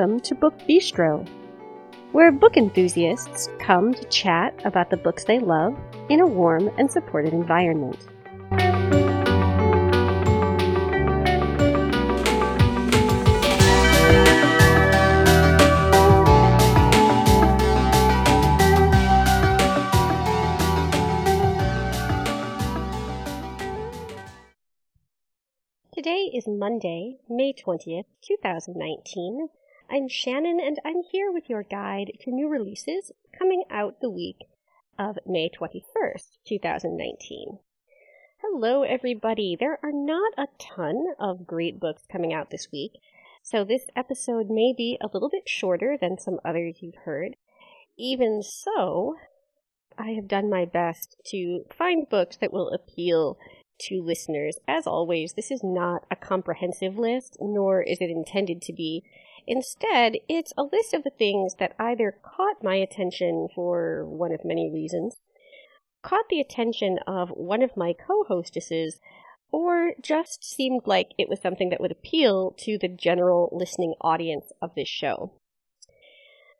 Welcome to Book Bistro, where book enthusiasts come to chat about the books they love in a warm and supportive environment. Today is Monday, May 20th, 2019. I'm Shannon and I'm here with your guide to new releases coming out the week of May 21st, 2019. Hello everybody. There are not a ton of great books coming out this week, so this episode may be a little bit shorter than some others you've heard. Even so, I have done my best to find books that will appeal to listeners. As always, this is not a comprehensive list, nor is it intended to be. Instead, it's a list of the things that either caught my attention for one of many reasons, caught the attention of one of my co hostesses, or just seemed like it was something that would appeal to the general listening audience of this show.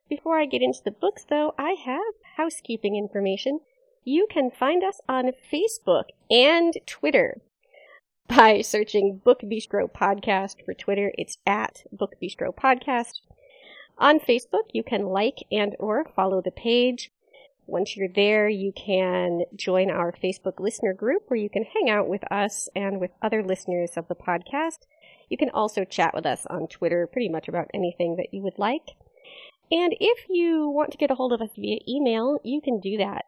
Before I get into the books, though, I have housekeeping information you can find us on Facebook and Twitter by searching Book Bistro Podcast for Twitter. It's at Book Bistro Podcast. On Facebook, you can like and or follow the page. Once you're there, you can join our Facebook listener group where you can hang out with us and with other listeners of the podcast. You can also chat with us on Twitter pretty much about anything that you would like. And if you want to get a hold of us via email, you can do that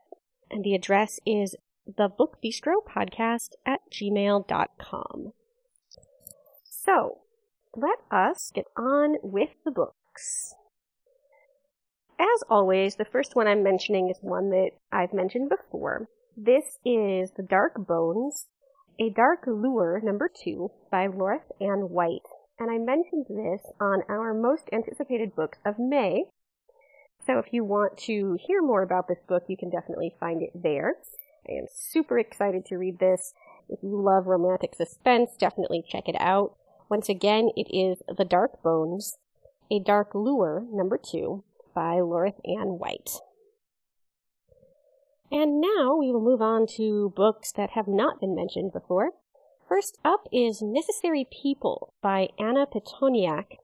and the address is the Book Bistro Podcast at gmail.com. So, let us get on with the books. As always, the first one I'm mentioning is one that I've mentioned before. This is The Dark Bones, A Dark Lure, number two, by Loreth Anne White. And I mentioned this on our most anticipated books of May, so if you want to hear more about this book, you can definitely find it there. I am super excited to read this. If you love romantic suspense, definitely check it out. Once again, it is The Dark Bones, A Dark Lure, number two, by Loreth Anne White. And now we will move on to books that have not been mentioned before. First up is Necessary People by Anna Pitoniak.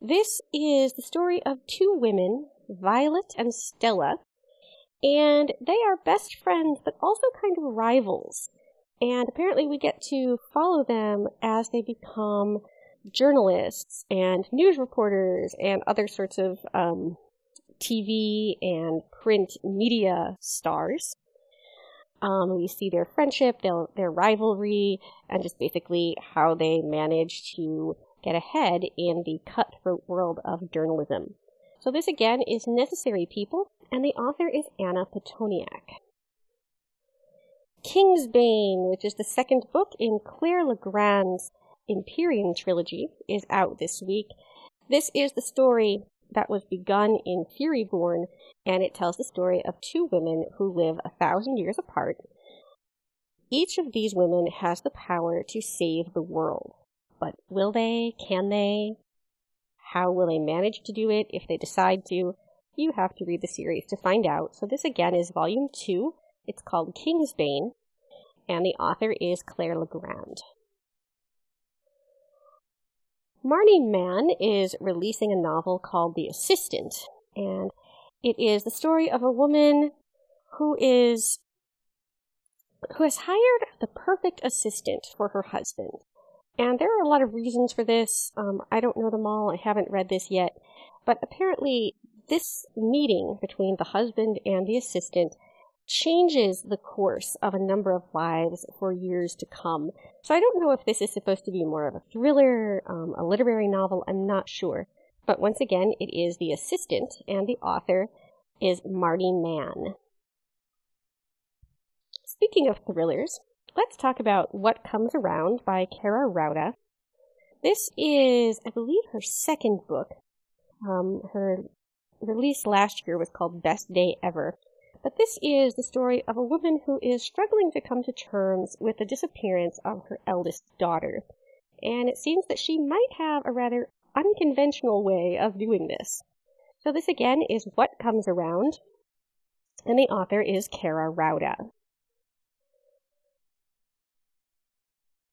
This is the story of two women Violet and Stella, and they are best friends but also kind of rivals. And apparently, we get to follow them as they become journalists and news reporters and other sorts of um, TV and print media stars. Um, we see their friendship, their, their rivalry, and just basically how they manage to get ahead in the cutthroat world of journalism. So this again is Necessary People, and the author is Anna Pitoniak. Kingsbane, which is the second book in Claire Legrand's Empyrean trilogy, is out this week. This is the story that was begun in Furyborn, and it tells the story of two women who live a thousand years apart. Each of these women has the power to save the world. But will they? Can they? How will they manage to do it if they decide to? You have to read the series to find out. So, this again is volume two. It's called Kingsbane, and the author is Claire Legrand. Marnie Mann is releasing a novel called The Assistant, and it is the story of a woman who is who has hired the perfect assistant for her husband. And there are a lot of reasons for this. Um, I don't know them all. I haven't read this yet. But apparently, this meeting between the husband and the assistant changes the course of a number of lives for years to come. So I don't know if this is supposed to be more of a thriller, um, a literary novel. I'm not sure. But once again, it is the assistant, and the author is Marty Mann. Speaking of thrillers, let's talk about What Comes Around by Kaira Rouda. This is, I believe, her second book. Um, her release last year was called Best Day Ever. But this is the story of a woman who is struggling to come to terms with the disappearance of her eldest daughter. And it seems that she might have a rather unconventional way of doing this. So this again is What Comes Around, and the author is Kaira Rouda.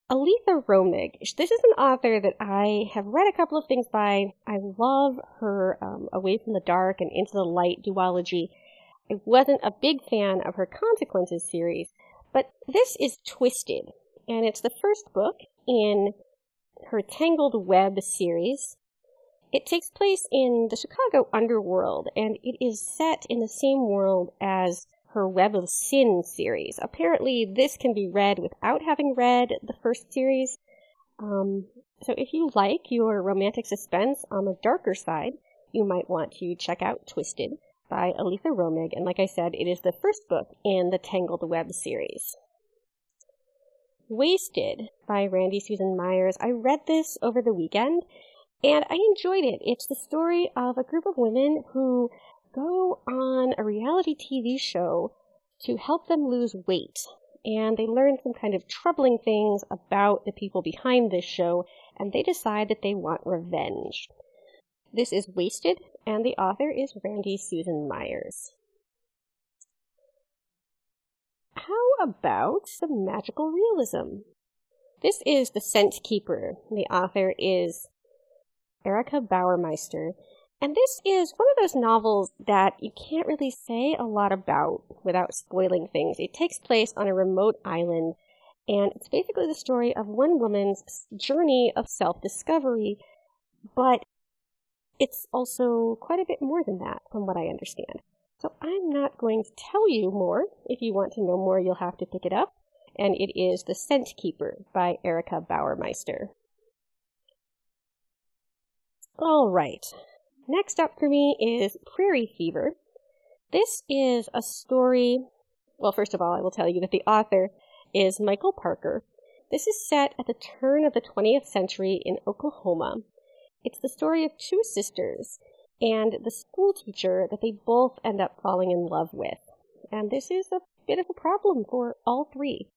Aleatha Romig. This is an author that I have read a couple of things by. I love her um, Away from the Dark and Into the Light duology. I wasn't a big fan of her Consequences series, but this is Twisted, and it's the first book in her Tangled Web series. It takes place in the Chicago underworld, and it is set in the same world as her Web of Sin series. Apparently, this can be read without having read the first series. Um, so, if you like your romantic suspense on the darker side, you might want to check out Twisted by Aleatha Romig. And like I said, it is the first book in the Tangled Web series. Wasted by Randy Susan Meyers. I read this over the weekend and I enjoyed it. It's the story of a group of women who go on a reality TV show to help them lose weight. And they learn some kind of troubling things about the people behind this show, and they decide that they want revenge. This is Wasted, and the author is Randy Susan Meyers. How about some magical realism? This is The Scent Keeper. The author is Erica Bauermeister, and this is one of those novels that you can't really say a lot about without spoiling things. It takes place on a remote island, and it's basically the story of one woman's journey of self discovery, but it's also quite a bit more than that, from what I understand. So I'm not going to tell you more. If you want to know more, you'll have to pick it up. And it is The Scent Keeper by Erica Bauermeister. All right. Next up for me is Prairie Fever. This is a story. Well, first of all, I will tell you that the author is Michael Parker. This is set at the turn of the 20th century in Oklahoma. It's the story of two sisters and the school teacher that they both end up falling in love with. And this is a bit of a problem for all three.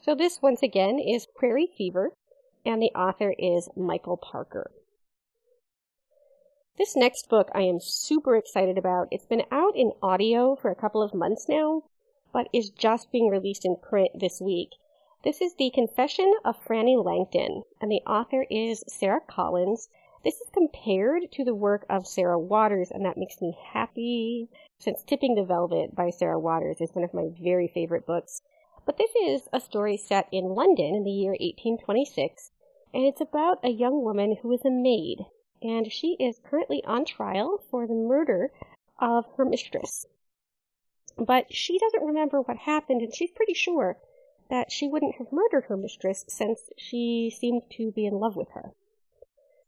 So, this once again is Prairie Fever, and the author is Michael Parker. This next book I am super excited about. It's been out in audio for a couple of months now, but is just being released in print this week. This is The Confession of Franny Langton, and the author is Sara Collins. This is compared to the work of Sarah Waters, and that makes me happy since Tipping the Velvet by Sarah Waters is one of my very favorite books. But this is a story set in London in the year 1826, and it's about a young woman who is a maid and she is currently on trial for the murder of her mistress. But she doesn't remember what happened, and she's pretty sure that she wouldn't have murdered her mistress since she seemed to be in love with her.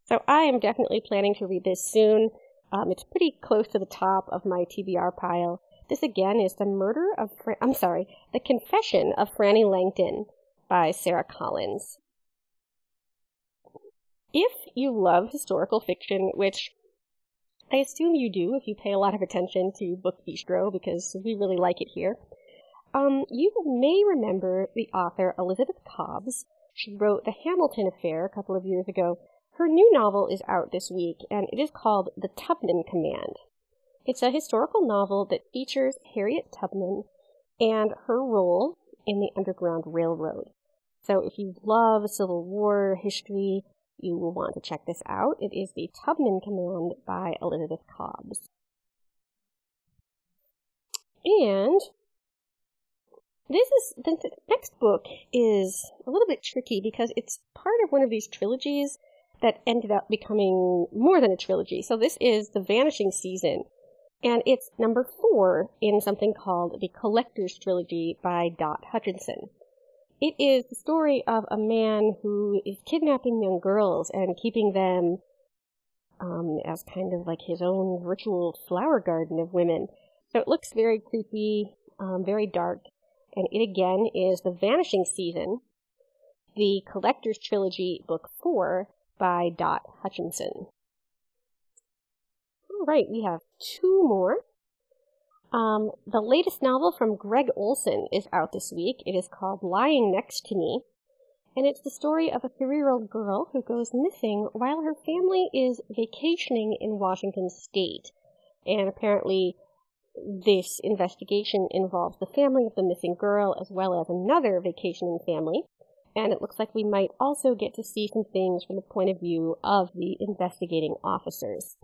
So I am definitely planning to read this soon. Um, it's pretty close to the top of my TBR pile. This again is The Murder of, Fra- I'm sorry, The Confession of Franny Langton by Sara Collins. If you love historical fiction, which I assume you do if you pay a lot of attention to Book Bistro because we really like it here, um, you may remember the author Elizabeth Cobbs. She wrote The Hamilton Affair a couple of years ago. Her new novel is out this week, and it is called The Tubman Command. It's a historical novel that features Harriet Tubman and her role in the Underground Railroad. So if you love Civil War history, you will want to check this out. It is the Tubman Command by Elizabeth Cobbs. And this is the next book is a little bit tricky because it's part of one of these trilogies that ended up becoming more than a trilogy. So this is The Vanishing Season, and it's number four in something called the Collector's Trilogy by Dot Hutchison. It is the story of a man who is kidnapping young girls and keeping them um, as kind of like his own virtual flower garden of women. So it looks very creepy, um, very dark, and it again is The Vanishing Season, the Collector's Trilogy, Book 4 by Dot Hutchison. All right, we have two more. Um, the latest novel from Gregg Olsen is out this week. It is called Lying Next to Me. And it's the story of a three year old girl who goes missing while her family is vacationing in Washington state. And apparently, this investigation involves the family of the missing girl as well as another vacationing family. And it looks like we might also get to see some things from the point of view of the investigating officers.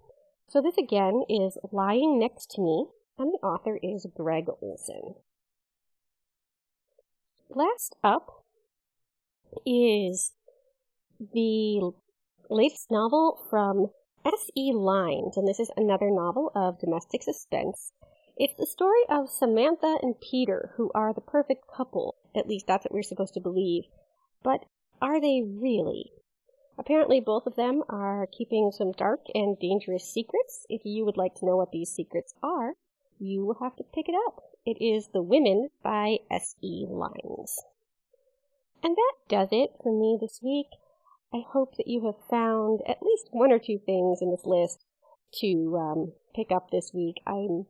So this again is Lying Next to Me, and the author is Gregg Olsen. Last up is the latest novel from S.E. Lynes, and this is another novel of domestic suspense. It's the story of Samantha and Peter, who are the perfect couple. At least that's what we're supposed to believe. But are they really? Apparently, both of them are keeping some dark and dangerous secrets. If you would like to know what these secrets are, you will have to pick it up. It is The Women by S.E. Lynes. And that does it for me this week. I hope that you have found at least one or two things in this list to um, pick up this week. I'm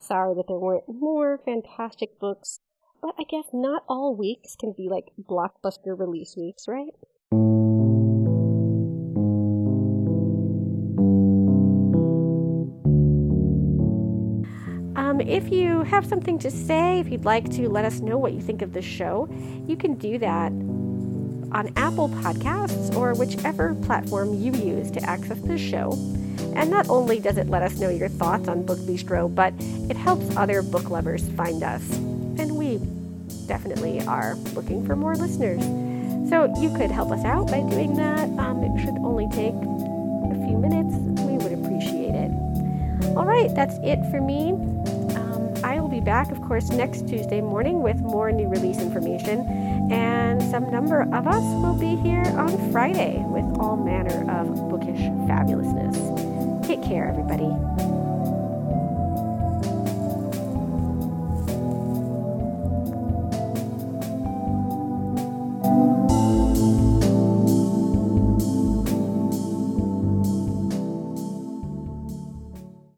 sorry that there weren't more fantastic books, but I guess not all weeks can be like blockbuster release weeks, right? If you have something to say, if you'd like to let us know what you think of the show, you can do that on Apple Podcasts or whichever platform you use to access the show. And not only does it let us know your thoughts on Book Bistro, but it helps other book lovers find us. And we definitely are looking for more listeners. So you could help us out by doing that. Um, it should only take a few minutes. We would appreciate it. All right, that's it for me. I will be back, of course, next Tuesday morning with more new release information. And some number of us will be here on Friday with all manner of bookish fabulousness. Take care, everybody.